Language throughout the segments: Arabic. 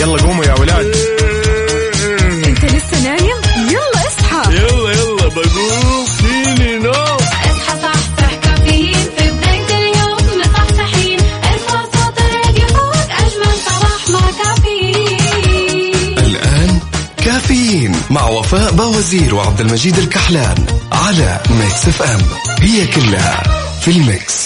يلا قوموا يا ولاد. انت لسه نايم؟ يلا اصحى. يلا يلا بقوم. فيني نو اصحى صحصح كافيين. في بداية اليوم مصحصحين ارفع صوت الراديو فوق أجمل صباح مع كافيين. الآن كافيين مع وفاء باوزير وعبد المجيد الكحلان على Mix FM. هي كلها في ال mix.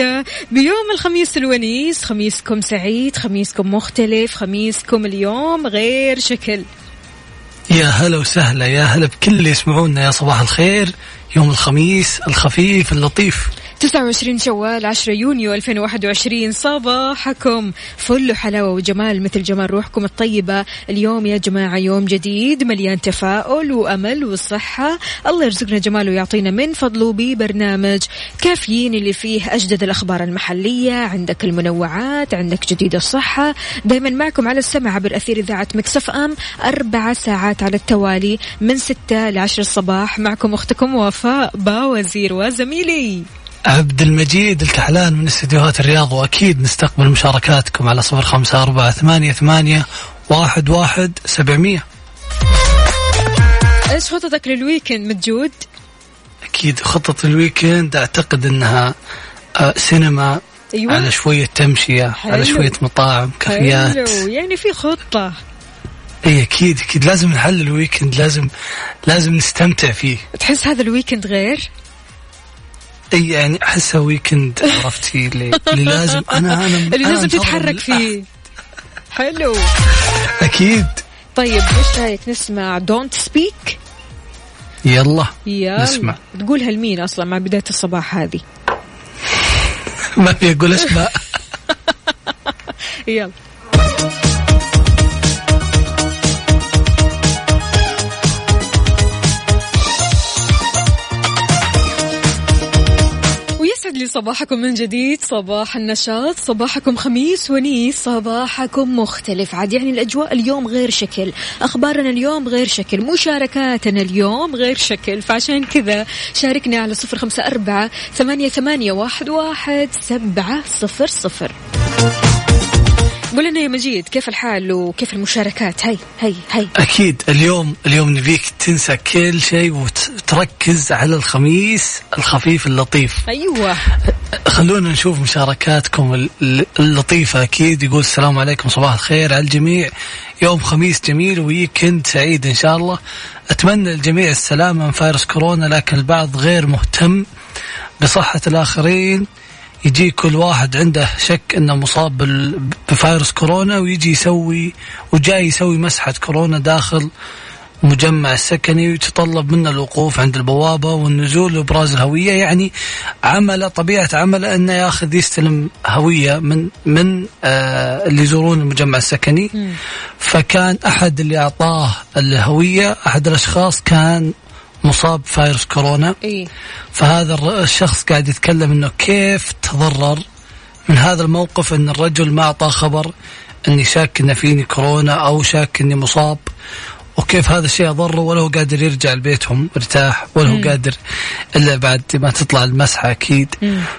هلا بيوم الخميس الونيس. خميسكم سعيد خميسكم مختلف خميسكم اليوم غير شكل. يا هلا وسهلا يا هلا بكل اللي يسمعونا يا صباح الخير. يوم الخميس الخفيف اللطيف. 29 شوال 10 يونيو 2021 صباحكم. فل حلاوة وجمال مثل جمال روحكم الطيبة. اليوم يا جماعة يوم جديد مليان تفاؤل وأمل وصحة. الله يرزقنا جماله ويعطينا من فضله ببرنامج كافيين اللي فيه أجدد الأخبار المحلية. عندك المنوعات عندك جديد الصحة. دايما معكم على السمع عبر أثير إذاعة مكسف أم. أربع ساعات على التوالي من 6 ل 10 الصباح. معكم أختكم وفاء باوزير وزميلي. عبد المجيد الكحلان من استديوهات الرياض وأكيد نستقبل مشاركاتكم على صفر خمسة أربعة ثمانية ثمانية واحد واحد سبعمية إيش خططك لل weekend يا مجود؟ أكيد خطة ال weekend أعتقد إنها آه، سينما أيوة. على شوية تمشية حلو. على شوية مطاعم كافيات حلو يعني في خطة إي أكيد أكيد لازم نحلي ال weekend لازم لازم نستمتع فيه تحس هذا ال weekend غير؟ إي يعني أحسها weekend عرفتي؟ اللي, اللي لازم أنا أنا اللي لازم تتحرك فيه. حلو. أكيد. طيب إيش رأيك نسمع دونت سبيك يلا يلا. نسمع. تقولها لمين أصلا مع بداية الصباح هذه؟ ما في أقول اسماء يلا. ويسعد لي صباحكم من جديد صباح النشاط صباحكم خميس ونيس صباحكم مختلف. عاد يعني الأجواء اليوم غير شكل أخبارنا اليوم غير شكل مشاركاتنا اليوم غير شكل فعشان كذا شاركنا على صفر خمسة أربعة ثمانية, ثمانية واحد, واحد سبعة صفر صفر. قول لنا يا مجيد كيف الحال وكيف المشاركات؟ هي هي هي أكيد اليوم اليوم نبيك تنسى كل شيء وتركز على الخميس الخفيف اللطيف. أيوه. خلونا نشوف مشاركاتكم ال- ال- اللطيفة. أكيد يقول السلام عليكم صباح الخير على الجميع. يوم خميس جميل ويكند سعيد إن شاء الله. أتمنى للجميع السلامة من فيروس كورونا لكن البعض غير مهتم بصحة الآخرين. يجي كل واحد عنده شك إنه مصاب بفيروس كورونا ويجي يسوي وجاي يسوي مسحة كورونا داخل مجمع السكني ويتطلب منا الوقوف عند البوابة والنزول لإبراز الهوية. يعني عمله طبيعة عمله أنه ياخذ يستلم هوية من من آه اللي يزورون المجمع السكني. فكان أحد اللي أعطاه الهوية أحد الأشخاص كان مصاب فيروس كورونا. إي. فهذا الشخص قاعد يتكلم إنه كيف تضرر من هذا الموقف إن الرجل ما أعطاه خبر إني شاك ان فيني كورونا أو شاك إني مصاب. وكيف هذا الشيء أضره ولا هو قادر يرجع لبيتهم مرتاح ولا هو قادر إلا بعد ما تطلع المسحة أكيد.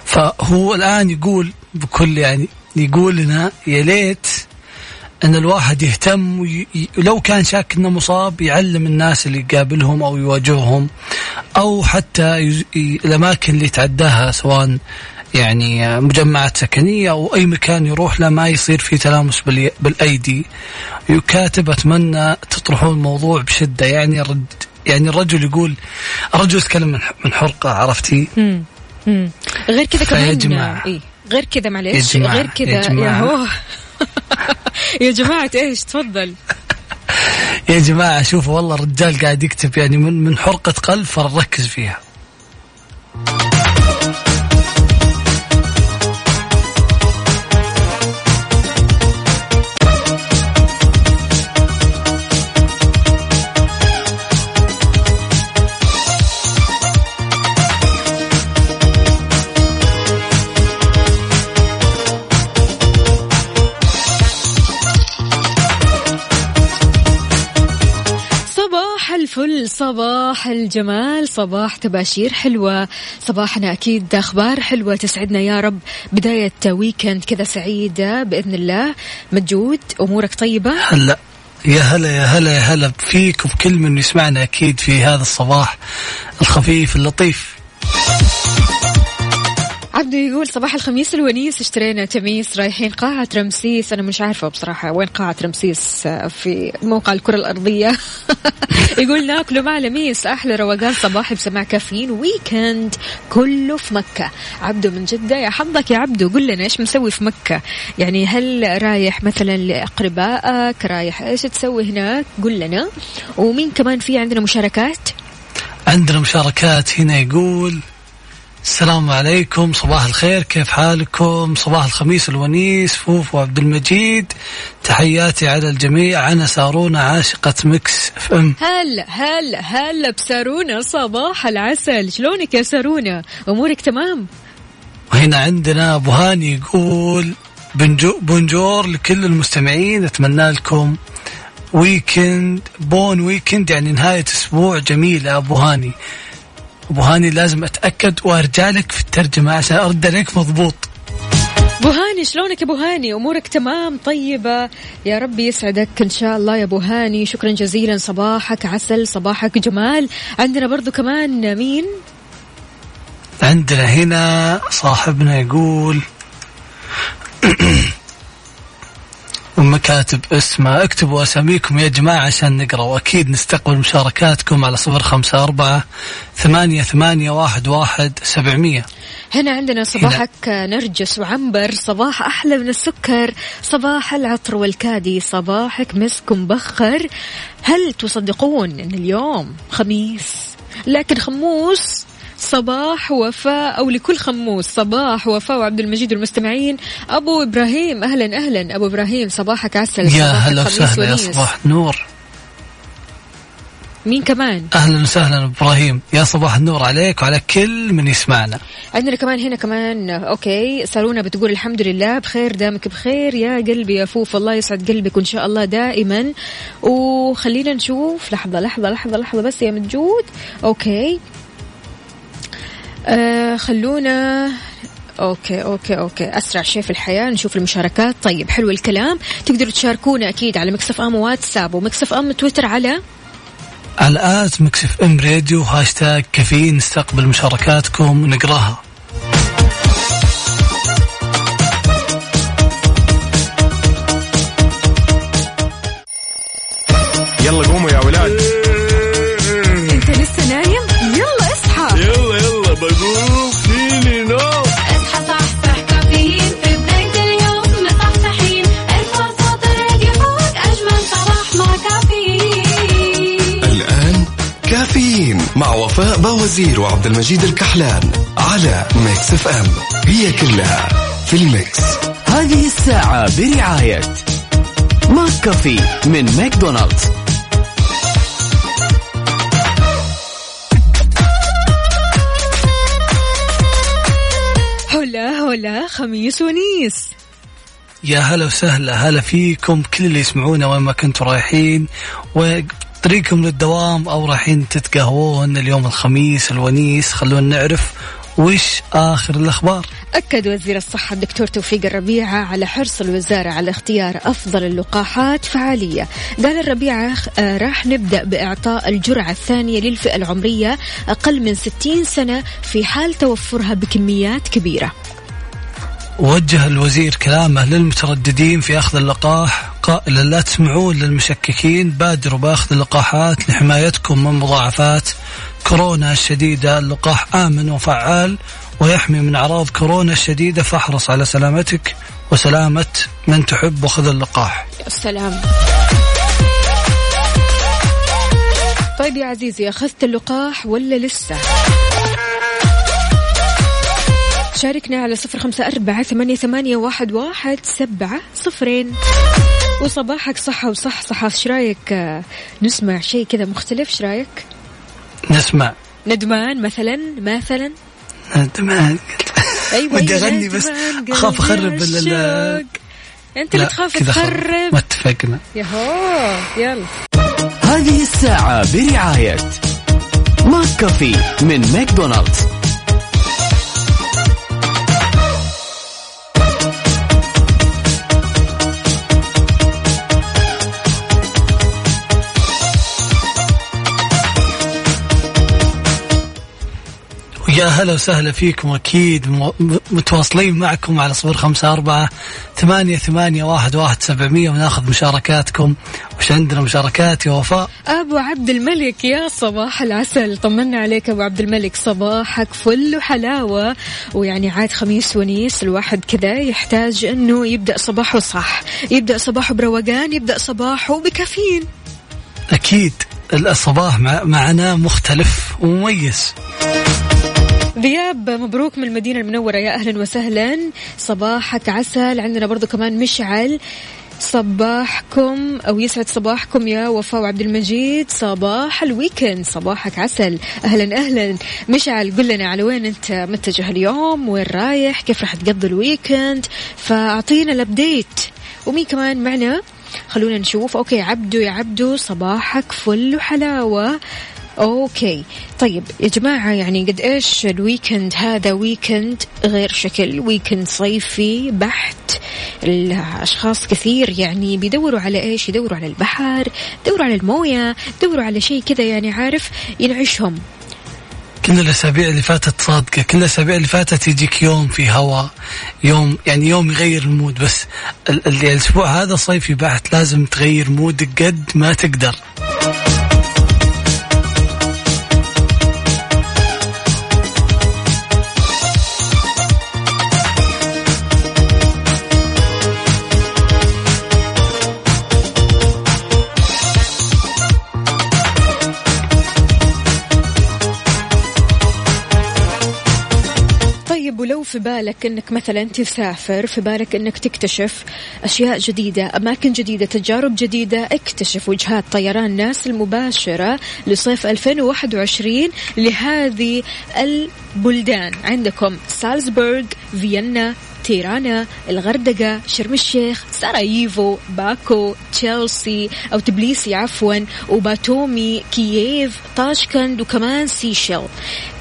فهو الآن يقول بكل يعني يقول لنا يا ليت أن الواحد يهتم وي... ي- لو كان شاك إنه مصاب يعلم الناس اللي يقابلهم أو يواجههم أو حتى يز... ي... الأماكن اللي يتعداها سواء يعني مجمعات سكنية أو أي مكان يروح له ما يصير في تلامس بال... بالأيدي يكاتب أتمنى تطرحون الموضوع بشدة يعني الرد يعني الرجل يقول الرجل يتكلم من ح- من حرقة عرفتي مم. مم. غير كذا كمان. إيه؟ غير كذا معليش يا جماعة، غير كذا يا جماعة. هو يا جماعة إيش؟ تفضل. يا جماعة شوفوا والله الرجال قاعد يكتب يعني من من حرقة قلب فنركز فيها. الفل. صباح الجمال صباح تباشير حلوة. صباحنا أكيد أخبار حلوة تسعدنا يا رب. بداية ويكند كذا سعيدة بإذن الله. مجود أمورك طيبة؟ هلا. يا هلا يا هلا يا هلا فيك وبكل من يسمعنا أكيد في هذا الصباح الخفيف اللطيف. عبدو يقول صباح الخميس الونيس اشترينا تميس رايحين قاعة رمسيس. أنا مش عارفة بصراحة وين قاعة رمسيس آه، في موقع الكرة الأرضية. يقول ناكله مع لميس أحلى روقان صباحي بسماع كافيين. ويكند كله في مكة. عبدو من جدة يا حظك يا عبدو. قل لنا إيش مسوي في مكة؟ يعني هل رايح مثلا لأقربائك؟ رايح إيش تسوي هناك؟ قل لنا. ومين كمان في عندنا مشاركات؟ عندنا مشاركات. هنا يقول السلام عليكم صباح الخير كيف حالكم؟ صباح الخميس الونيس فوف وعبد المجيد. تحياتي على الجميع. أنا سارونا عاشقة Mix FM هلا هلا هلا بسارونا صباح العسل؟ شلونك يا سارونا؟ أمورك تمام؟ وهنا عندنا أبو هاني يقول bonjour bonjour لكل المستمعين أتمنى لكم weekend bon weekend يعني نهاية أسبوع جميلة أبو هاني. أبو هاني لازم أتأكد وأرجع لك في الترجمة عشان أرد عليك مضبوط. أبو هاني شلونك يا أبو هاني؟ أمورك تمام؟ طيبة؟ يا رب يسعدك إن شاء الله يا أبو هاني. شكرا جزيلا. صباحك عسل صباحك جمال. عندنا برضو كمان مين؟ عندنا هنا صاحبنا يقول أم كاتب اسمه. اكتبوا أساميكم يا جماعة عشان نقرأ وأكيد نستقبل مشاركاتكم على صفر خمسة أربعة ثمانية ثمانية واحد واحد سبعمية. هنا عندنا صباحك نرجس وعنبر صباح أحلى من السكر صباح العطر والكادي صباحك مسك مبخر. هل تصدقون أن اليوم خميس؟ لكن خموس صباح وفاء أو لكل خموس صباح وفاء وعبد المجيد والمستمعين. أبو إبراهيم أهلا أهلا. أبو إبراهيم صباحك عسل يا هلا وسهلا يا. صباح النور. مين كمان؟ أهلا وسهلا إبراهيم. يا صباح النور عليك وعلى كل من يسمعنا. عندنا كمان هنا كمان okay سارونا بتقول الحمد لله بخير دامك بخير. يا قلبي يا فوف الله يسعد قلبك وإن شاء الله دائما. وخلينا نشوف لحظة لحظة لحظة لحظة بس يا مجود. okay. آه خلونا okay okay okay. أسرع شيء في الحياة نشوف المشاركات. طيب حلو الكلام. تقدروا تشاركونا أكيد على Mix FM واتساب و Mix FM تويتر على على at Mix FM Radio هاشتاج كافيين نستقبل مشاركاتكم ونقراها. يلا قوموا وفاء باوزير وعبد المجيد الكحلان على Mix FM. هي كلها في ال mix. هذه الساعة برعاية McCafé من ماكدونالدز. هلا هلا خميس ونيس. يا هلا وسهلا هلا فيكم كل اللي يسمعونا وين ما كنتوا رايحين وطريقكم للدوام أو رايحين تتقهوون اليوم الخميس الونيس. خلونا نعرف وش آخر الأخبار. أكد وزير الصحة الدكتور توفيق الربيعة على حرص الوزارة على اختيار أفضل اللقاحات فعالية. قال الربيعة آه، راح نبدأ بإعطاء الجرعة الثانية للفئة العمرية أقل من 60 سنة في حال توفرها بكميات كبيرة. وجه الوزير كلامه للمترددين في أخذ اللقاح. قائلا لا تسمعون للمشككين بادروا بأخذ اللقاحات لحمايتكم من مضاعفات كورونا الشديدة. اللقاح آمن وفعال ويحمي من أعراض كورونا الشديدة فاحرص على سلامتك وسلامة من تحب وخذ اللقاح. يا سلام طيب يا عزيزي أخذت اللقاح ولا لسه؟ شاركنا على صفر خمسة أربعة ثمانية, ثمانية واحد, واحد سبعة صفرين. وصباحك صحة وصح صحة. إيش رأيك؟ نسمع شيء كذا مختلف. إيش رأيك؟ نسمع. ندمان مثلا؟ مثلا؟ تمام أيوه ودي أيوة، أغني بس. ندمان، ال- عشاق. أنت اللي تخاف. تخرب. ما اتفقنا. يهو يلا. هذه هذه الساعة برعاية McCafé من ماكدونالدز. ويا هلا وسهلا فيكم أكيد. م- متواصلين معكم على صفر خمسة أربعة ثمانية ثمانية واحد واحد سبعمية وناخذ مشاركاتكم. وش عندنا مشاركات يا وفاء؟ أبو عبد الملك يا صباح العسل. طمنا عليك أبو عبد الملك. صباحك فل وحلاوة. ويعني عاد خميس ونيس الواحد كذا يحتاج إنه يبدأ صباحه صح. يبدأ صباحه بروقان يبدأ صباحه بكافيين. أكيد. الصباح مع معنا مختلف ومميز. ذياب مبروك من المدينة المنورة. يا أهلا وسهلا. صباحك عسل. عندنا برضو كمان مشعل. صباحكم أو يسعد صباحكم يا وفاء وعبد المجيد. صباح ال weekend. صباحك عسل. أهلا أهلا. مشعل قل لنا على وين أنت متجه اليوم؟ وين رايح؟ كيف راح تقضي ال weekend؟ فأعطينا ال update ومين كمان معنا؟ خلونا نشوف. okay عبدو يا عبدو. صباحك فل وحلاوة. okay. طيب يا جماعة يعني قد إيش ال weekend هذا weekend غير شكل؟ weekend صيفي بحت الأشخاص كثير يعني بيدوروا على إيش؟ يدوروا على البحر يدوروا على الموية يدوروا على شيء كذا يعني عارف؟ ينعشهم كل الأسابيع اللي فاتت صادقة. كل الأسابيع اللي فاتت يجيك يوم في هواء يوم يعني يوم يغير المود. بس ال- ال- الأسبوع هذا صيفي بحت لازم تغير مودك قد ما تقدر. بالك إنك مثلا تسافر في بالك إنك تكتشف أشياء جديدة أماكن جديدة تجارب جديدة. اكتشف وجهات طيران ناس المباشرة لصيف 2021 لهذه البلدان. عندكم سالزبورغ فيينا تيرانا الغردقة شرم الشيخ سراييفو باكو تشيلسي أو تبليسي عفوا وباتومي كييف طاشكند وكمان سيشل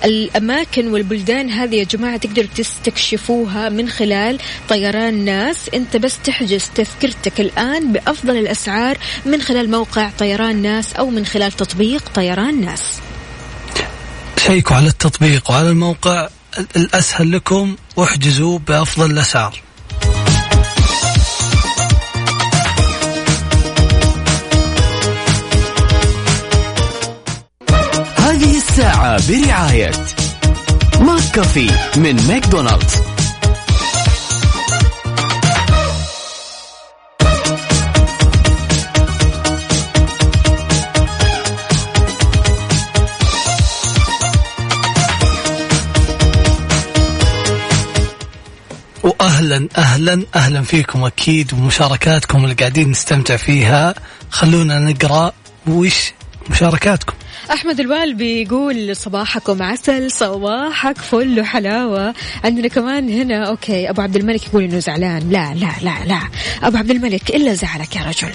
الأماكن والبلدان هذه يا جماعة تقدروا تستكشفوها من خلال طيران ناس. أنت بس تحجز تذكرتك الآن بأفضل الأسعار من خلال موقع طيران ناس أو من خلال تطبيق طيران ناس. شيكوا على التطبيق وعلى الموقع. ال- الأسهل لكم واحجزوا بأفضل الأسعار. هذه الساعة برعاية McCafé من ماكدونالدز. واهلا أهلا أهلا فيكم أكيد ومشاركاتكم اللي قاعدين نستمتع فيها. خلونا نقرأ وش مشاركاتكم. أحمد الوال بيقول صباحكم عسل صباحك فل وحلاوة. عندنا كمان هنا okay أبو عبد الملك يقول إنه زعلان. لا لا لا لا. أبو عبد الملك إلا زعلك يا رجل.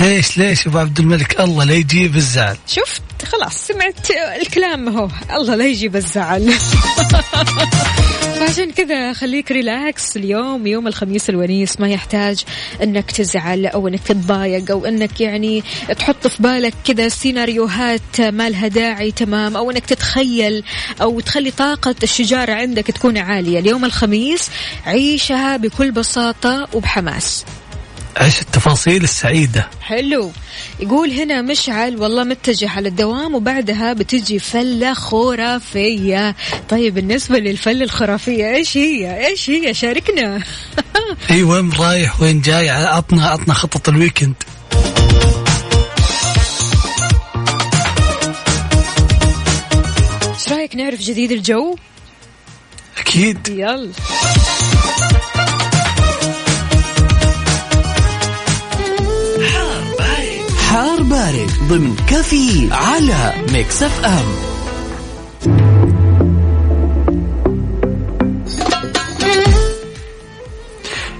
ليش ليش أبو عبد الملك؟ الله لا يجيب الزعل. شفت؟ خلاص سمعت الكلام هو. الله لا يجيب الزعل. فعشان كذا خليك relax اليوم يوم الخميس الونيس ما يحتاج إنك تزعل أو إنك تتضايق أو إنك يعني تحط في بالك كذا سيناريوهات ما لها داعي تمام أو إنك تتخيل أو تخلي طاقة الشجارة عندك تكون عالية. اليوم الخميس عيشها بكل بساطة وبحماس. عيش التفاصيل السعيدة؟ حلو. يقول هنا مشعل والله متجه على الدوام وبعدها بتجي فلة خرافية. طيب بالنسبة للفلة الخرافية إيش هي؟ إيش هي؟ شاركنا. إي وين رايح؟ وين جاي؟ عطنا عطنا خطط ال weekend. إيش رأيك نعرف جديد الجو؟ أكيد. يلا. حار بارد ضمن كافيين على Mix FM.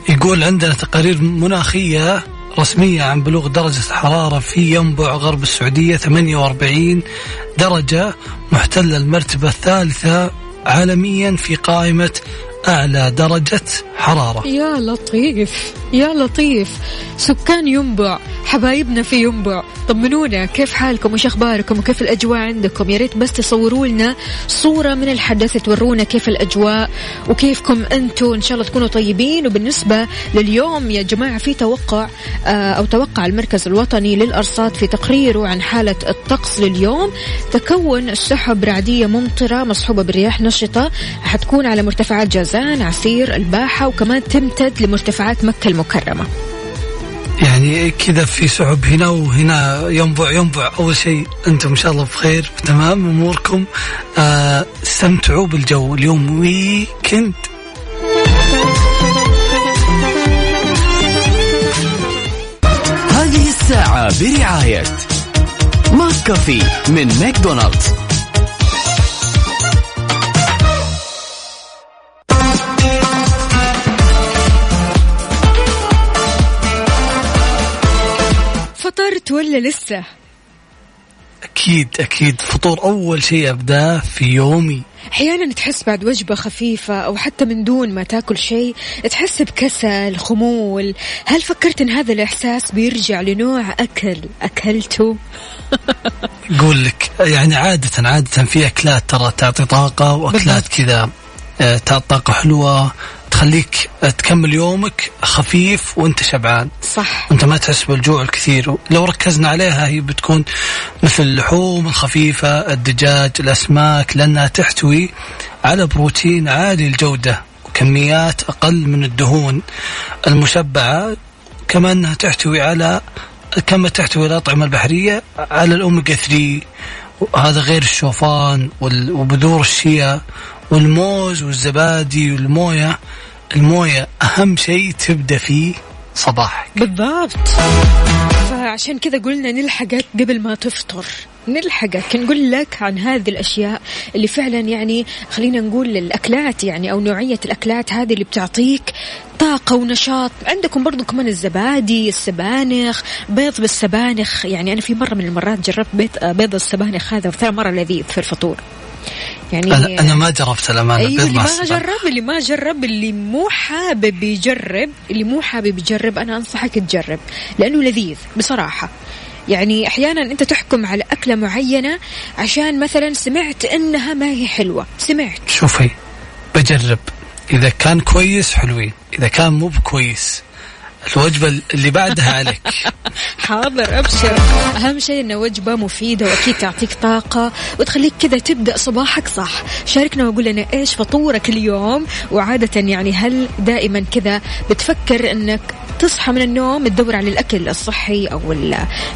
يقول عندنا تقارير مناخية رسمية عن بلوغ درجة الحرارة في ينبع غرب السعودية 48 درجة محتل المرتبة الثالثة عالميا في قائمة أعلى درجة حرارة. يا لطيف يا لطيف. سكان ينبع. حبايبنا في ينبع. طمنونا كيف حالكم؟ وش أخباركم؟ وكيف الأجواء عندكم؟ يا ريت بس تصوروا لنا صورة من الحدث تورونا كيف الأجواء وكيفكم أنتم إن شاء الله تكونوا طيبين. وبالنسبة لليوم يا جماعة في توقع آه، أو توقع المركز الوطني للأرصاد في تقريره عن حالة الطقس لليوم. تكون السحب رعدية ممطرة مصحوبة برياح نشطة. حتكون على مرتفعات جازان عسير الباحة وكمان تمتد لمرتفعات مكة المكرمة. يعني كذا في سحب هنا وهنا ينبع ينبع. أول شيء أنتم إن شاء الله بخير. تمام أموركم. آه استمتعوا بالجو اليوم. weekend. هذه الساعة برعاية McCafé من ماكدونالدز. فطرت ولا لسه. أكيد أكيد. فطور أول شيء أبدأ في يومي. أحيانا تحس بعد وجبة خفيفة أو حتى من دون ما تاكل شيء تحس بكسل خمول. هل فكرت إن هذا الإحساس بيرجع لنوع أكل أكلته؟ يقول لك يعني عادة عادة في أكلات ترى تعطي طاقة وأكلات كذا آه، تعطي طاقة حلوة تخليك تكمل يومك خفيف وانت شبعان. صح. وانت ما تحس بالجوع الكثير. لو ركزنا عليها هي بتكون مثل اللحوم الخفيفة الدجاج الأسماك لأنها تحتوي على بروتين عالي الجودة وكميات أقل من الدهون المشبعة كما أنها تحتوي على كما تحتوي الأطعمة البحرية على الأوميجا 3 وهذا غير الشوفان وبذور الشيا والموز والزبادي والموية. الموية أهم شيء تبدأ فيه صباحك. بالضبط. فعشان كذا قلنا نلحقك قبل ما تفطر. نلحقك نقول لك عن هذه الأشياء اللي فعلا يعني خلينا نقول الأكلات يعني أو نوعية الأكلات هذه اللي بتعطيك طاقة ونشاط. عندكم برضو كمان الزبادي السبانخ بيض بالسبانخ. يعني أنا في مرة من المرات جربت بيض, بيض السبانخ هذا وثاني مرة لذيذ في الفطور. يعني أنا ما جربت الأمانة أيوه بيض اللي ما. جرب اللي ما جرب اللي مو حابب يجرب اللي مو حابب يجرب أنا أنصحك تجرب لأنه لذيذ بصراحة. يعني أحيانا أنت تحكم على أكلة معينة عشان مثلا سمعت إنها ما هي حلوة سمعت. شوفي بجرب. إذا كان كويس حلوين. إذا كان مو بكويس الوجبة اللي بعدها عليك حاضر أبشر. أهم شيء إنه وجبة مفيدة وأكيد تعطيك طاقة وتخليك كذا تبدأ صباحك صح. شاركنا وقول لنا إيش فطورك اليوم. وعادة يعني هل دائما كذا بتفكر إنك تصحى من النوم تدور على الأكل الصحي أو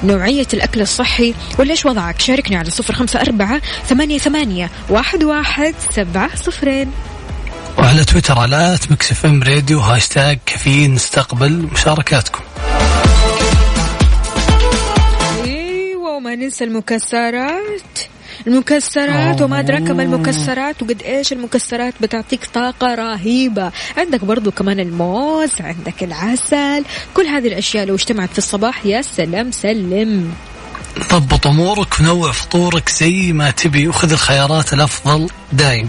نوعية الأكل الصحي؟ ولا إيش وضعك؟ شاركني على صفر خمسة أربعة ثمانية ثمانية واحد واحد سبعة صفرين. وعلى تويتر at Mix FM Radio هاشتاج كافيين نستقبل مشاركاتكم. أيوه وما ننسى المكسرات. المكسرات وما أدراك ما المكسرات وقد إيش المكسرات بتعطيك طاقة رهيبة. عندك برضو كمان الموز عندك العسل كل هذه الأشياء لو اجتمعت في الصباح يا سلام سلم. ضبط أمورك ونوع فطورك زي ما تبي وخذ الخيارات الأفضل دايم.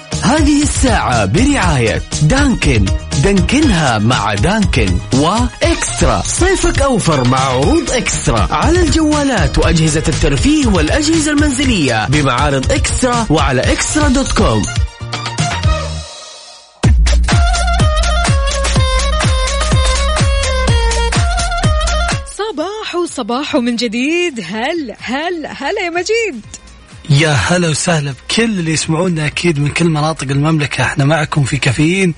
هذه الساعة برعاية Dunkin'. دانكنها مع دانكن وإكسترا. صيفك أوفر مع عروض إكسترا. على الجوالات وأجهزة الترفيه والأجهزة المنزلية بمعارض إكسترا وعلى إكسترا دوت كوم. صباح صباح من جديد. هلا هلا هلا يا مجيد. يا هلا وسهلا بكل اللي يسمعونا أكيد من كل مناطق المملكة. إحنا معكم في كافيين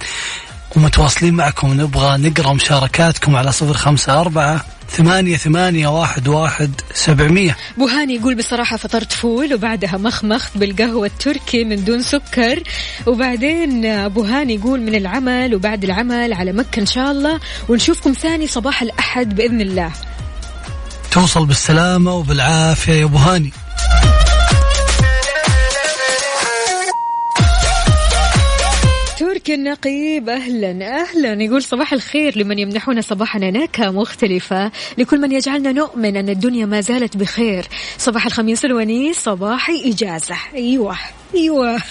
ومتواصلين معكم. نبغى نقرأ مشاركاتكم على صفر خمسة أربعة ثمانية ثمانية واحد واحد سبعمية. ابو هاني يقول بصراحة فطرت فول وبعدها مخمخت بالقهوة التركي من دون سكر. وبعدين ابو هاني يقول من العمل وبعد العمل على مكة إن شاء الله. ونشوفكم ثاني صباح الأحد بإذن الله. توصل بالسلامة وبالعافية يا أبو هاني تركي النقيب. أهلا أهلا. يقول صباح الخير لمن يمنحون صباحنا نكهه مختلفة. لكل من يجعلنا نؤمن أن الدنيا ما زالت بخير. صباح الخميس الونيس صباحي إجازة. أيوه أيوه.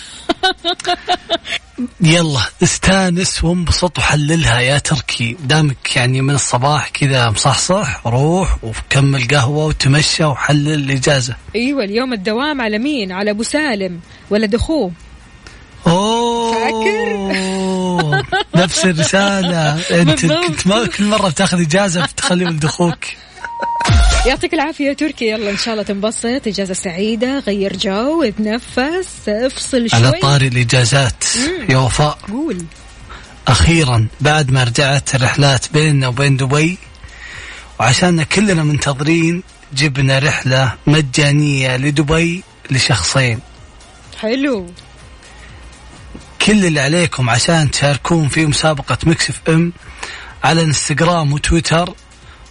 يلا استانس وانبسط وحللها يا تركي. دامك يعني من الصباح كذا مصحصح روح وكمل قهوة وتمشى وحلل الإجازة أيوه اليوم الدوام على مين؟ على أبو سالم. ولد اخوه أوه فاكر؟ نفس الرسالة. أنت. كنت ما كل مرة بتاخذ إجازة تخلي ولد أخوك يعطيك العافية يا تركي. يلا إن شاء الله تنبسط. إجازة سعيدة. غير جو اتنفس افصل شوي. على طاري الإجازات. يا وفاء. قول. أخيرا بعد ما رجعت الرحلات بيننا وبين دبي وعشاننا كلنا منتظرين جبنا رحلة مجانية لدبي لشخصين. حلو. كل اللي عليكم عشان تشاركون في مسابقة Mix FM على انستغرام وتويتر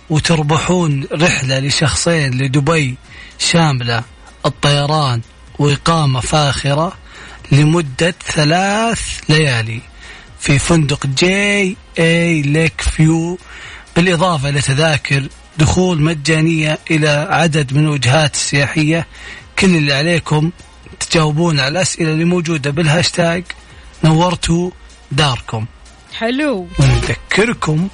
وتربحون رحلة لشخصين لدبي شاملة الطيران وإقامة فاخرة لمدة ثلاث ليالي في فندق JA Lake View. بالإضافة لتذاكر دخول مجانية إلى عدد من الوجهات السياحية. كل اللي عليكم تجاوبون على الأسئلة اللي موجودة بالهاشتاج. نورتوا داركم. حلو. ونذكركم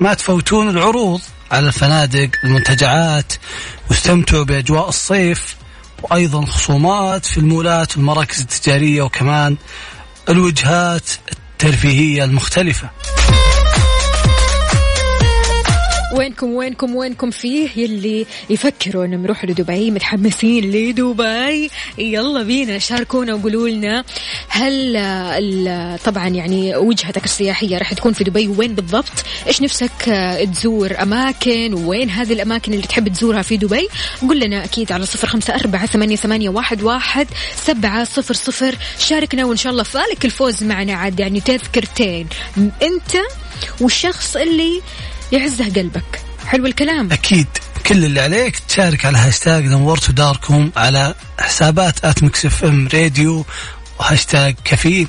ما تفوتون العروض على الفنادق المنتجعات واستمتعوا بأجواء الصيف وأيضا خصومات في المولات والمراكز التجارية وكمان الوجهات الترفيهية المختلفة. وينكم وينكم وينكم فيه يلي يفكروا إنهم يروحوا لدبي متحمسين لدبي يلا بينا شاركونا وقولوا لنا هل طبعا يعني وجهتك السياحية راح تكون في دبي وين بالضبط؟ إيش نفسك تزور أماكن وين هذه الأماكن اللي تحب تزورها في دبي؟ قول لنا أكيد على صفر خمسة أربعة ثمانية, ثمانية واحد, واحد سبعة صفر صفر شاركنا وإن شاء الله فالك الفوز معنا عاد يعني تذكرتين أنت والشخص اللي يعزه قلبك. حلو الكلام. أكيد. كل اللي عليك تشارك على هاشتاج نورتوا داركم على حسابات at Mix FM Radio وهاشتاج كافيين.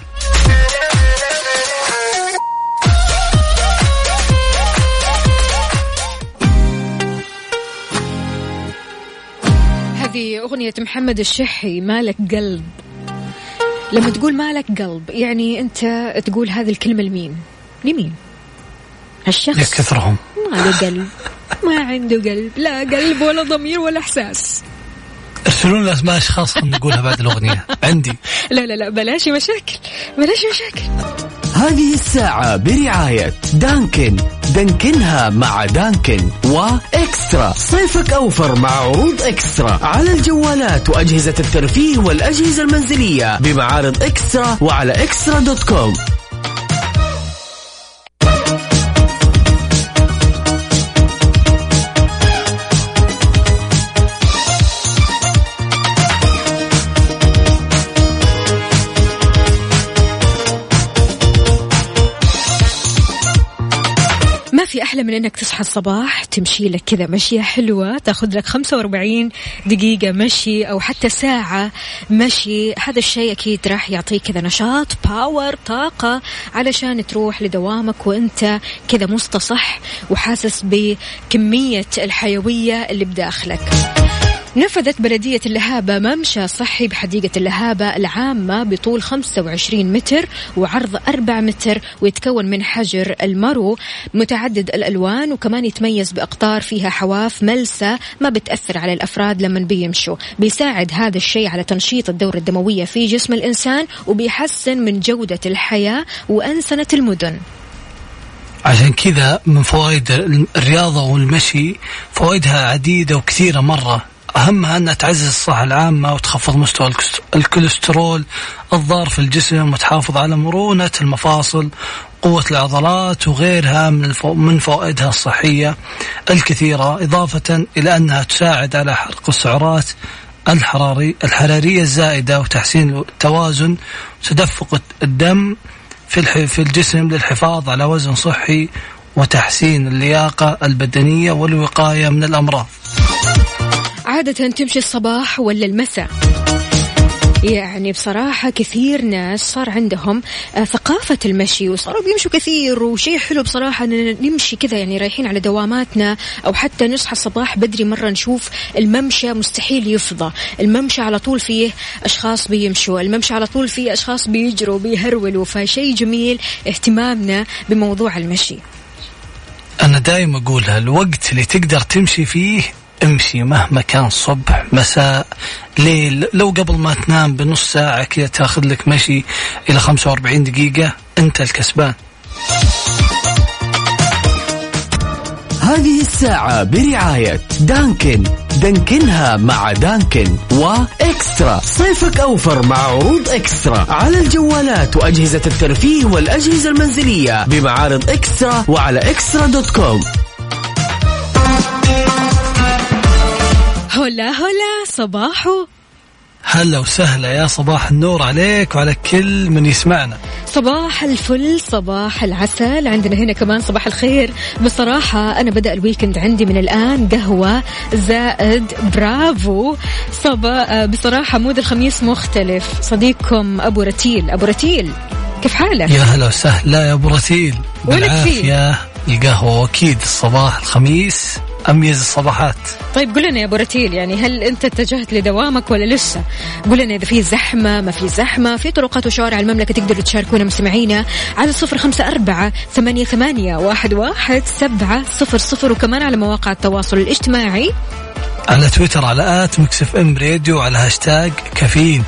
هذه أغنية محمد الشحي مالك قلب. لما تقول مالك قلب يعني أنت تقول هذه الكلمة لمين؟ لمين؟ يا هالشخص كثرهم ما له قلب. ما عنده قلب. لا قلب ولا ضمير ولا إحساس. ارسلوا لنا اسماء اشخاص خلينا نقولها بعد الأغنية. عندي. لا لا لا بلاش مشاكل. بلاش مشاكل. هذه الساعة برعاية دانكن. دانكنها مع دانكن وإكسترا. صيفك أوفر مع عروض إكسترا. على الجوالات وأجهزة الترفيه والأجهزة المنزلية بمعارض إكسترا وعلى إكسترا دوت كوم. أحلى من أنك تصحى الصباح تمشي لك كذا مشية حلوة تاخذ لك 45 دقيقة مشي أو حتى ساعة مشي. هذا الشيء أكيد راح يعطيك كذا نشاط باور طاقة علشان تروح لدوامك وأنت كذا مستصح وحاسس بكمية الحيوية اللي بداخلك. نفذت بلدية اللهابة ممشى صحي بحديقة اللهابة العامة بطول 25 متر وعرض 4 متر ويتكون من حجر المرو. متعدد الألوان وكمان يتميز بأقطار فيها حواف ملسة ما بتأثر على الأفراد لما بيمشوا. بيساعد هذا الشيء على تنشيط الدورة الدموية في جسم الإنسان وبيحسن من جودة الحياة وأنسنة المدن. عشان كذا من فوائد الرياضة والمشي فوائدها عديدة وكثيرة مرة. أهمها انها تعزز الصحة العامة وتخفض مستوى الكوليسترول الضار في الجسم وتحافظ على مرونة المفاصل قوة العضلات وغيرها من من فوائدها الصحية الكثيرة إضافة إلى أنها تساعد على حرق السعرات الحراري الحرارية الزائدة وتحسين التوازن وتدفق الدم في في الجسم للحفاظ على وزن صحي وتحسين اللياقة البدنية والوقاية من الأمراض. عادة تمشي الصباح ولا المساء؟ يعني بصراحة كثير ناس صار عندهم آه، ثقافة المشي وصاروا بيمشوا كثير وشيء حلو بصراحة أننا نمشي كذا يعني رايحين على دواماتنا أو حتى نصحى الصباح بدري مرة نشوف الممشى مستحيل يفضى. الممشى على طول فيه أشخاص بيمشوا الممشى على طول فيه أشخاص بيجروا بيهرولوا فشيء جميل اهتمامنا بموضوع المشي. أنا دايما أقولها الوقت اللي تقدر تمشي فيه امشي مهما كان صبح مساء ليل. لو قبل ما تنام بنص ساعة كذا تاخذ لك مشي إلى 45 دقيقة أنت الكسبان. هذه الساعة برعاية دانكن. دانكنها مع دانكن وإكسترا. صيفك أوفر مع عروض إكسترا. على الجوالات وأجهزة الترفيه والأجهزة المنزلية بمعارض eXtra وعلى eXtra dot com. هلا هلا صباحو. هلا وسهلا يا صباح النور عليك وعلى كل من يسمعنا. صباح الفل صباح العسل. عندنا هنا كمان صباح الخير. بصراحة أنا بدأ ال weekend عندي من الآن قهوة زائد برافو. صبا آه، بصراحة مود الخميس مختلف. صديقكم أبو رتيل. أبو رتيل كيف حالك؟ يا هلا وسهلا يا أبو رتيل. بالعافية. القهوة أكيد الصباح الخميس. أميز الصباحات. طيب قل لنا يا أبو رتيل يعني هل أنت اتجهت لدوامك ولا لسه؟ قل لنا إذا في زحمة ما في زحمة في طرقات وشوارع المملكة تقدروا تشاركونا مستمعينا على صفر خمسة أربعة ثمانية, ثمانية واحد, واحد سبعة صفر صفر وكمان على مواقع التواصل الاجتماعي. على تويتر على at Mix FM Radio على هاشتاج كافيين.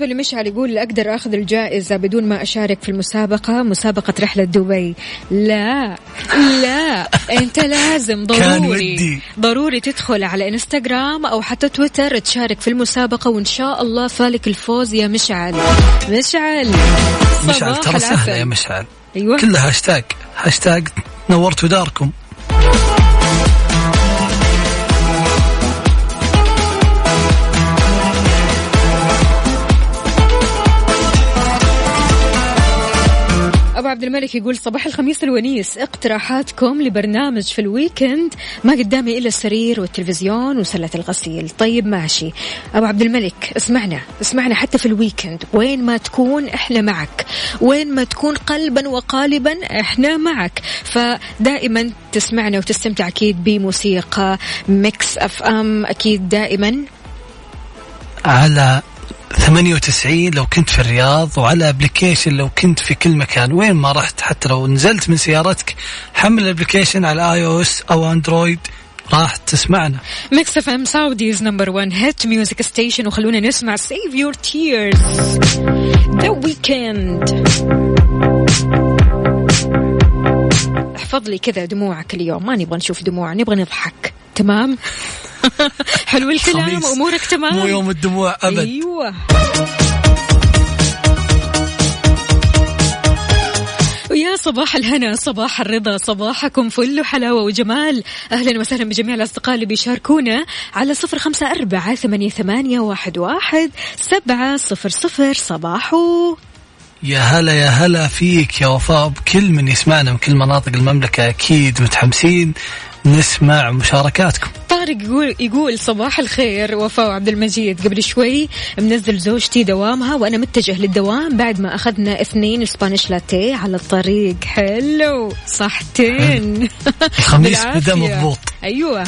بالنسبة لمشعل يقول أقدر أخذ الجائزة بدون ما أشارك في المسابقة مسابقة رحلة دبي. لا لا أنت لازم ضروري. ضروري تدخل على إنستغرام أو حتى تويتر تشارك في المسابقة وإن شاء الله فالك الفوز يا مشعل. مشعل. مشعل ترى سهلة. يا مشعل. أيوة. كلها هاشتاج هاشتاج نورتوا داركم. أبو عبد الملك يقول صباح الخميس الونيس. اقتراحاتكم لبرنامج في ال weekend ما قدامي إلا السرير والتلفزيون وسلة الغسيل. طيب ماشي. أبو عبد الملك اسمعنا اسمعنا حتى في ال weekend. وين ما تكون إحنا معك. وين ما تكون قلبا وقالبا إحنا معك. فدائما تسمعنا وتستمتع أكيد بموسيقى Mix FM. أكيد دائما. على 98 لو كنت في الرياض وعلى application لو كنت في كل مكان. وين ما رحت حتى لو نزلت من سيارتك حمل ال application على iOS أو Android راح تسمعنا. Mix FM Saudi's number 1 hit music station وخلونا نسمع Save Your Tears The Weeknd احفظ لي كذا دموعك اليوم. ما نبغى نشوف دموع نبغى نضحك. تمام؟ حلو الكلام خميس. أمورك تمام. مو يوم الدموع أبد. أيوه. ويا صباح الهنا صباح الرضا صباحكم فل وحلاوة وجمال. أهلا وسهلا بجميع الأصدقاء اللي بيشاركونا على صفر خمسة أربعة ثمانية, ثمانية واحد, واحد سبعة صفر صفر. صباحو. يا هلا يا هلا فيك يا وفاء بكل من يسمعنا من كل مناطق المملكة أكيد متحمسين. نسمع مشاركاتكم. طارق يقول يقول صباح الخير وفاء عبد المجيد. قبل شوي منزل زوجتي دوامها وأنا متجه للدوام بعد ما أخذنا اثنين سبانيش لاتيه على الطريق. حلو صحتين. الخميس. بدأ مضبوط. أيوه.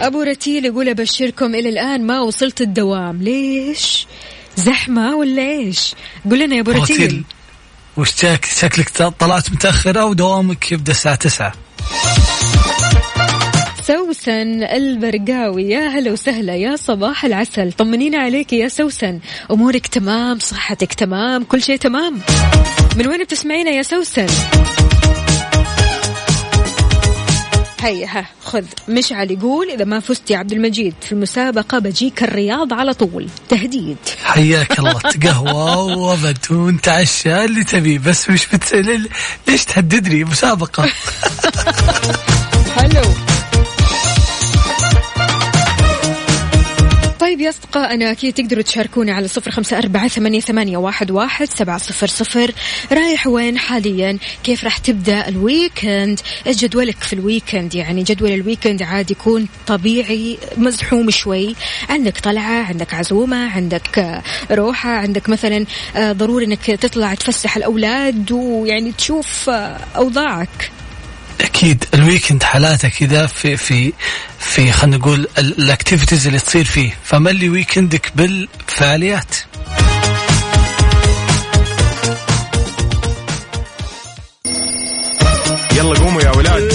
أبو رتيل يقول أبشركم إلى الآن ما وصلت الدوام. ليش؟ زحمة ولا إيش؟ قول لنا يا أبو رتيل وش شك شكلك طلعت متأخر أو دوامك يبدأ الساعة 9 سوي سوسن البرقاوي يا هلا وسهلا يا صباح العسل. طمنينا عليك يا سوسن. أمورك تمام صحتك تمام كل شيء تمام. من وين بتسمعينا يا سوسن؟ هيا ها خذ. مشعل يقول إذا ما فزت يا عبد المجيد في المسابقة بجيك الرياض على طول. تهديد. حياك الله قهوة وابد ونتعشى اللي تبيه. بس مش بتسأل ليش تهددني؟ مسابقة. حلو. طيب يا أصدقائنا أكيد تقدروا تشاركوني على صفر خمسة أربعة ثمانية, واحد سبعة صفر صفر. رايح وين حاليا؟ كيف راح تبدأ ال weekend؟ إيش جدولك في ال weekend؟ يعني جدول ال weekend عاد يكون طبيعي مزحوم شوي. عندك طلعة عندك عزومة عندك آه، روحة عندك مثلا آه، ضروري أنك تطلع تفسح الأولاد ويعني تشوف آه، أوضاعك. أكيد ال weekend حالاته كذا في في في خلينا نقول ال- ال activities اللي تصير فيه. فملي ويكندك بالفعاليات. يلا قوموا يا ولاد.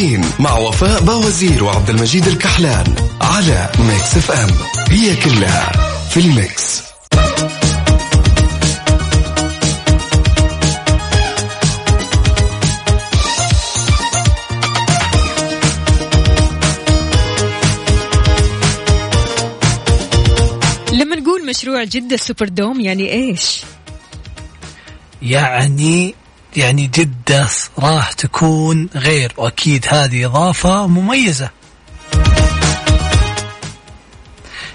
كافيين مع وفاء باوزير وعبد المجيد الكحلان على Mix FM هي كلها في ال mix لما نقول مشروع جدة Super Dome يعني إيش؟ يعني يعني جدة راح تكون غير وأكيد هذه إضافة مميزة.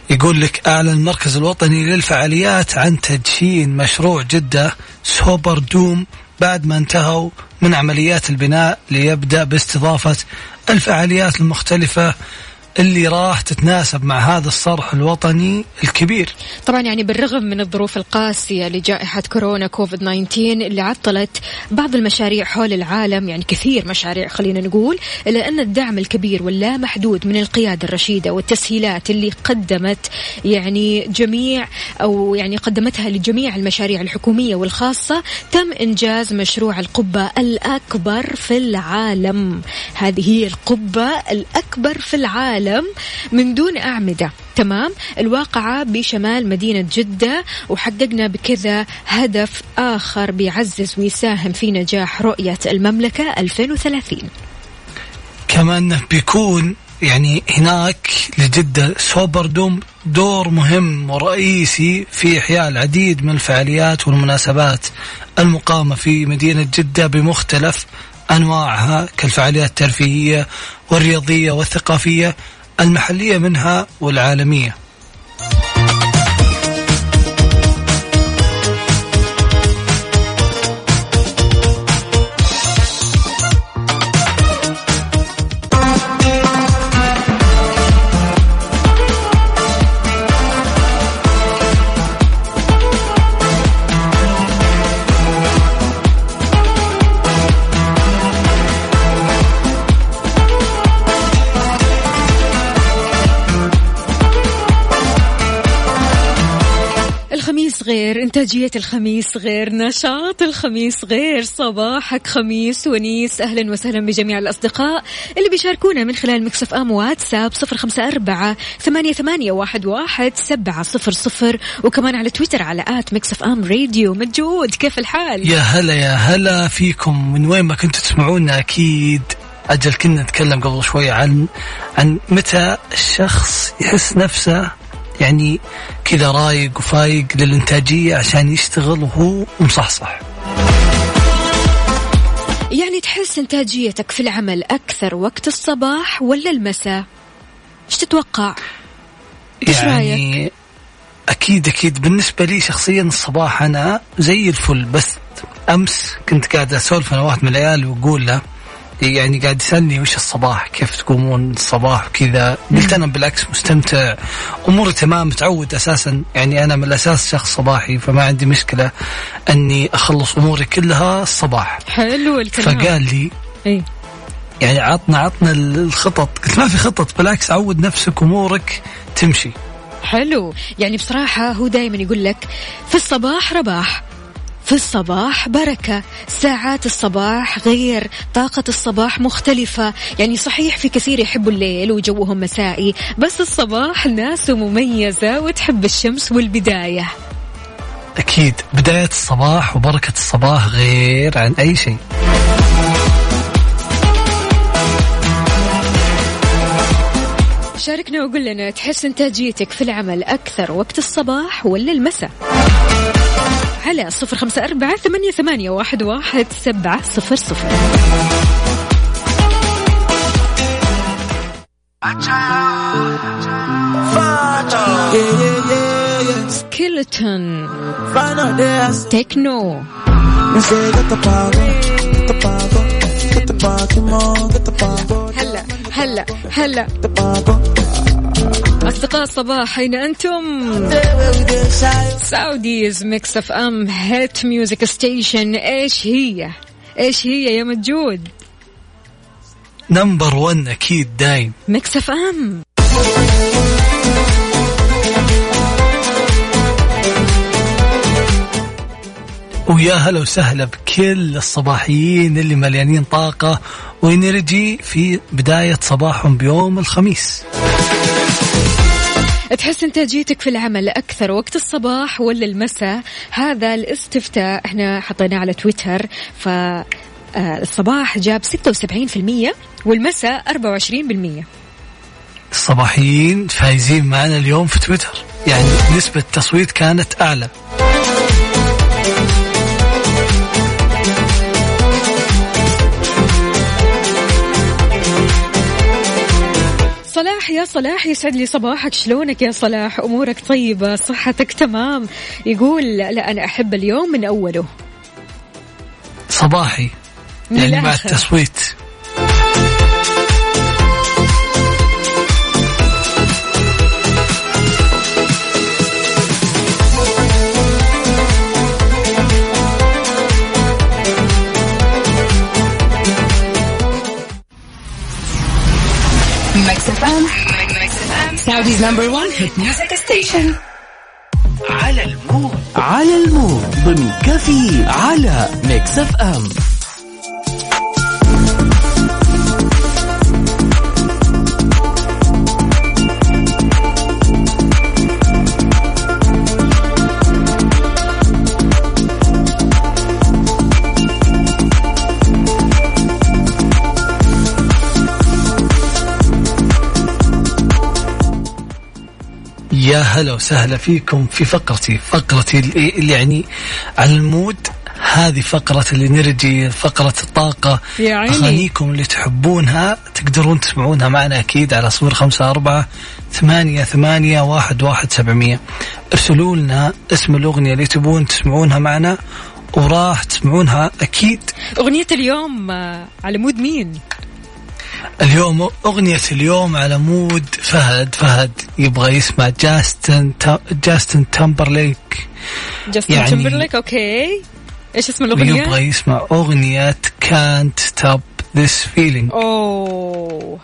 يقول لك أعلن المركز الوطني للفعاليات عن تدشين مشروع جدة سوبر دوم بعد ما انتهوا من عمليات البناء ليبدأ باستضافة الفعاليات المختلفة اللي راح تتناسب مع هذا الصرح الوطني الكبير. طبعا يعني بالرغم من الظروف القاسية لجائحة كورونا كوفيد 19 اللي عطلت بعض المشاريع حول العالم يعني كثير مشاريع خلينا نقول إلا أن الدعم الكبير واللا محدود من القيادة الرشيدة والتسهيلات اللي قدمت يعني جميع أو يعني قدمتها لجميع المشاريع الحكومية والخاصة تم إنجاز مشروع القبة الأكبر في العالم. هذه هي القبة الأكبر في العالم. من دون أعمدة. تمام؟ الواقعة بشمال مدينة جدة وحققنا بكذا هدف آخر بيعزز ويساهم في نجاح رؤية المملكة 2030 كمان بيكون يعني هناك لجدة سوبر دوم دور مهم ورئيسي في إحياء العديد من الفعاليات والمناسبات المقامة في مدينة جدة بمختلف أنواعها كالفعاليات الترفيهية والرياضية والثقافية المحلية منها والعالمية. غير إنتاجية الخميس غير نشاط الخميس غير صباحك خميس ونيس. أهلا وسهلا بجميع الأصدقاء اللي بيشاركونا من خلال Mix FM واتساب صفر خمسة أربعة ثمانية, ثمانية واحد, واحد سبعة صفر صفر. وكمان على تويتر على at Mix FM Radio. مجود كيف الحال؟ يا هلا يا هلا فيكم. من وين ما كنتوا تسمعونا أكيد. أجل كنا نتكلم قبل شوي عن عن متى الشخص يحس نفسه يعني كذا رايق وفايق للإنتاجية عشان يشتغل وهو مصحصح يعني تحس إنتاجيتك في العمل أكثر وقت الصباح ولا المساء؟ إيش تتوقع؟ إيش يعني أكيد أكيد بالنسبة لي شخصيا الصباح أنا زي الفل بس أمس كنت قاعد أسولف أنا واحد من العيال وأقول له يعني قاعد يسألني وش الصباح كيف تقومون الصباح وكذا. قلت أنا بالعكس مستمتع. أموري تمام متعود أساسا. يعني أنا من الأساس شخص صباحي فما عندي مشكلة أني أخلص أموري كلها الصباح. حلو الكلام. فقال لي إيه؟ يعني عطنا عطنا الخطط. قلت ما في خطط بالعكس عود نفسك أمورك تمشي. حلو. يعني بصراحة هو دايما يقول لك في الصباح رباح. في الصباح بركة. ساعات الصباح غير. طاقة الصباح مختلفة. يعني صحيح في كثير يحبوا الليل وجوهم مسائي بس الصباح ناس مميزة وتحب الشمس والبداية. أكيد. بداية الصباح وبركة الصباح غير عن أي شيء. شاركنا وقول لنا تحس إنتاجيتك في العمل أكثر وقت الصباح ولا المساء؟ على صفر خمسة أربعة ثمانية, ثمانية واحد, واحد سبعة صفر صفر. Skeleton Techno هلا هلا هلا أصدقاء الصباح أين أنتم؟ Saudi's Mix FM hit music station إيش هي؟ إيش هي يا مجود؟ number 1 أكيد دايم Mix FM ويا هلا وسهلا بكل الصباحيين اللي مليانين طاقة و energy في بداية صباحهم بيوم الخميس تحس انتاجيتك في العمل أكثر وقت الصباح ولا المساء؟ هذا الاستفتاء إحنا حطيناه على تويتر ف آه، الصباح جاب 76% والمساء 24% الصباحيين فايزين معنا اليوم في تويتر يعني نسبة التصويت كانت أعلى. يا صلاح يسعد لي صباحك. شلونك يا صلاح؟ أمورك طيبة؟ صحتك تمام؟ يقول لا أنا أحب اليوم من أوله. صباحي. من يعني مع. التصويت. Mix FM. Saudi's number one hit music station. على المود. على المود. ضمن كفي على ميكس أف أم. يا هلا وسهلا فيكم في فقرتي. فقرتي اللي يعني على ال mood هذه فقرة ال energy فقرة الطاقة. يا عيني. أغانيكم اللي تحبونها تقدرون تسمعونها معنا أكيد على صفر خمسة أربعة ثمانية ثمانية واحد واحد سبعمية. ارسلوا لنا اسم الأغنية اللي تبون تسمعونها معنا وراح تسمعونها أكيد. أغنية اليوم آه، على mood مين؟ اليوم أغنية اليوم على mood فهد. فهد يبغى يسمع جاستن جاستن تمبرليك جاستن يعني- تمبرليك أوكي. إيش اسم يبغى الاغنيه يسمع أغنية Can't Stop This Feeling. أوه.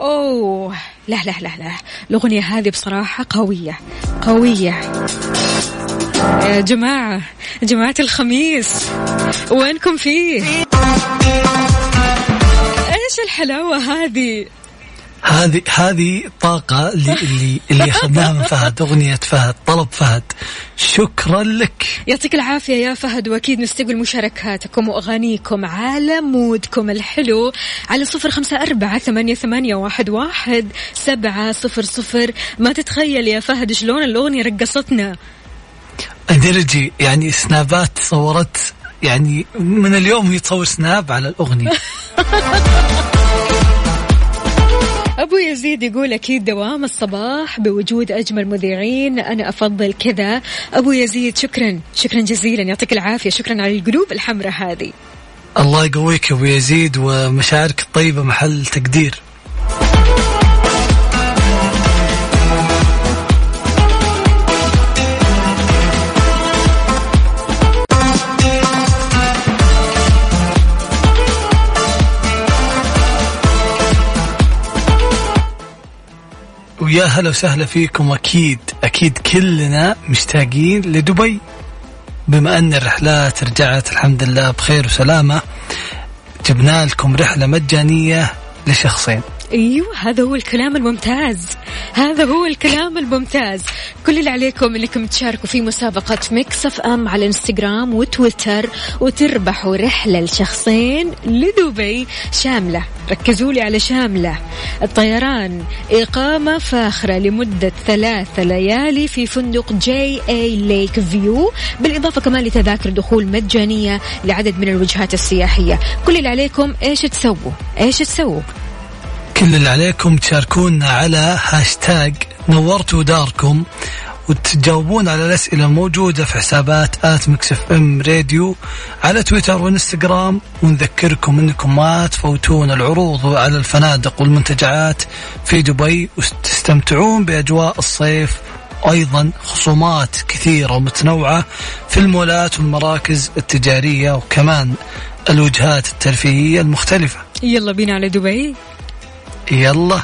أوه. لا لا لا لا. الأغنية هذه بصراحة قوية. قوية. يا جماعة جماعة الخميس وينكم فيه؟ إيش الحلاوة هذه؟ هذه هذه طاقة اللي اللي اللي أخذناها من فهد أغنية فهد طلب فهد. شكرا لك. يعطيك العافية يا فهد وأكيد نستقبل مشاركاتكم وأغانيكم على مودكم الحلو على صفر خمسة أربعة ثمانية, ثمانية واحد, واحد سبعة صفر صفر. ما تتخيل يا فهد شلون الأغنية رقصتنا. انرجي يعني سنابات صورت يعني من اليوم هي تصور سناب على الأغنية. أبو يزيد يقول أكيد دوام الصباح بوجود أجمل مذيعين أنا أفضل كذا. أبو يزيد شكرا. شكرا جزيلا. يعطيك العافية. شكرا على القلوب الحمراء هذه. الله يقويك يا أبو يزيد ومشاعرك الطيبة محل تقدير. ويا هلا وسهلا فيكم. أكيد أكيد كلنا مشتاقين لدبي. بما أن الرحلات رجعت الحمد لله بخير وسلامة جبنا لكم رحلة مجانية لشخصين. أيوه هذا هو الكلام الممتاز. هذا هو الكلام الممتاز. كل اللي عليكم إنكم تشاركوا في مسابقة Mix FM على انستغرام وتويتر وتربحوا رحلة لشخصين لدبي شاملة. ركزوا لي على شاملة. الطيران إقامة فاخرة لمدة ثلاثة ليالي في فندق JA Lake View بالإضافة كمان لتذاكر دخول مجانية لعدد من الوجهات السياحية. كل اللي عليكم إيش تسووا؟ إيش تسووا؟ كل اللي عليكم تشاركونا على هاشتاج نورتوا داركم وتجاوبون على الأسئلة الموجودة في حسابات at Mix FM Radio على تويتر وإنستغرام. ونذكركم إنكم ما تفوتون العروض على الفنادق والمنتجعات في دبي وتستمتعون بأجواء الصيف. وأيضا خصومات كثيرة ومتنوعة في المولات والمراكز التجارية وكمان الوجهات الترفيهية المختلفة. يلا بينا على دبي. يلا.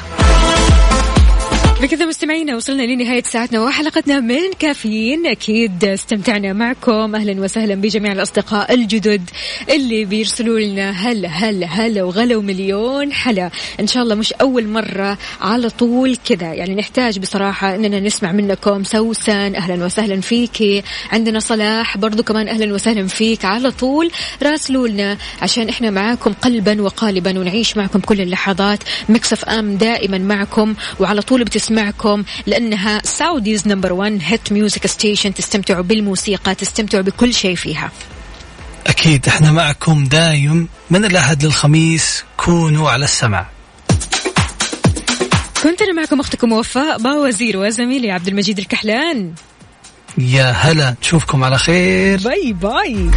بكذا مستمعينا وصلنا لنهاية ساعتنا وحلقتنا من كافيين. أكيد استمتعنا معكم. أهلا وسهلا بجميع الأصدقاء الجدد اللي بيرسلوا لنا هلا هلا هلا وغلا ومليون حلا. إن شاء الله مش أول مرة على طول كذا. يعني نحتاج بصراحة أننا نسمع منكم سوسن. أهلا وسهلا فيكي عندنا صلاح برضو كمان. أهلا وسهلا فيك. على طول راسلوا لنا عشان إحنا معاكم قلبا وقالبا ونعيش معكم كل اللحظات. Mix FM دائما معكم. وعلى طول بتسمعكم لأنها Saudi's number 1 hit music station تستمتعوا بالموسيقى تستمتعوا بكل شيء فيها. أكيد إحنا معكم دايم من الأحد للخميس. كونوا على السمع. كنت أنا معكم أختكم وفاء باوزير وزميلي عبد المجيد الكحلان. يا هلا نشوفكم على خير. Bye bye.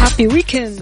Happy weekend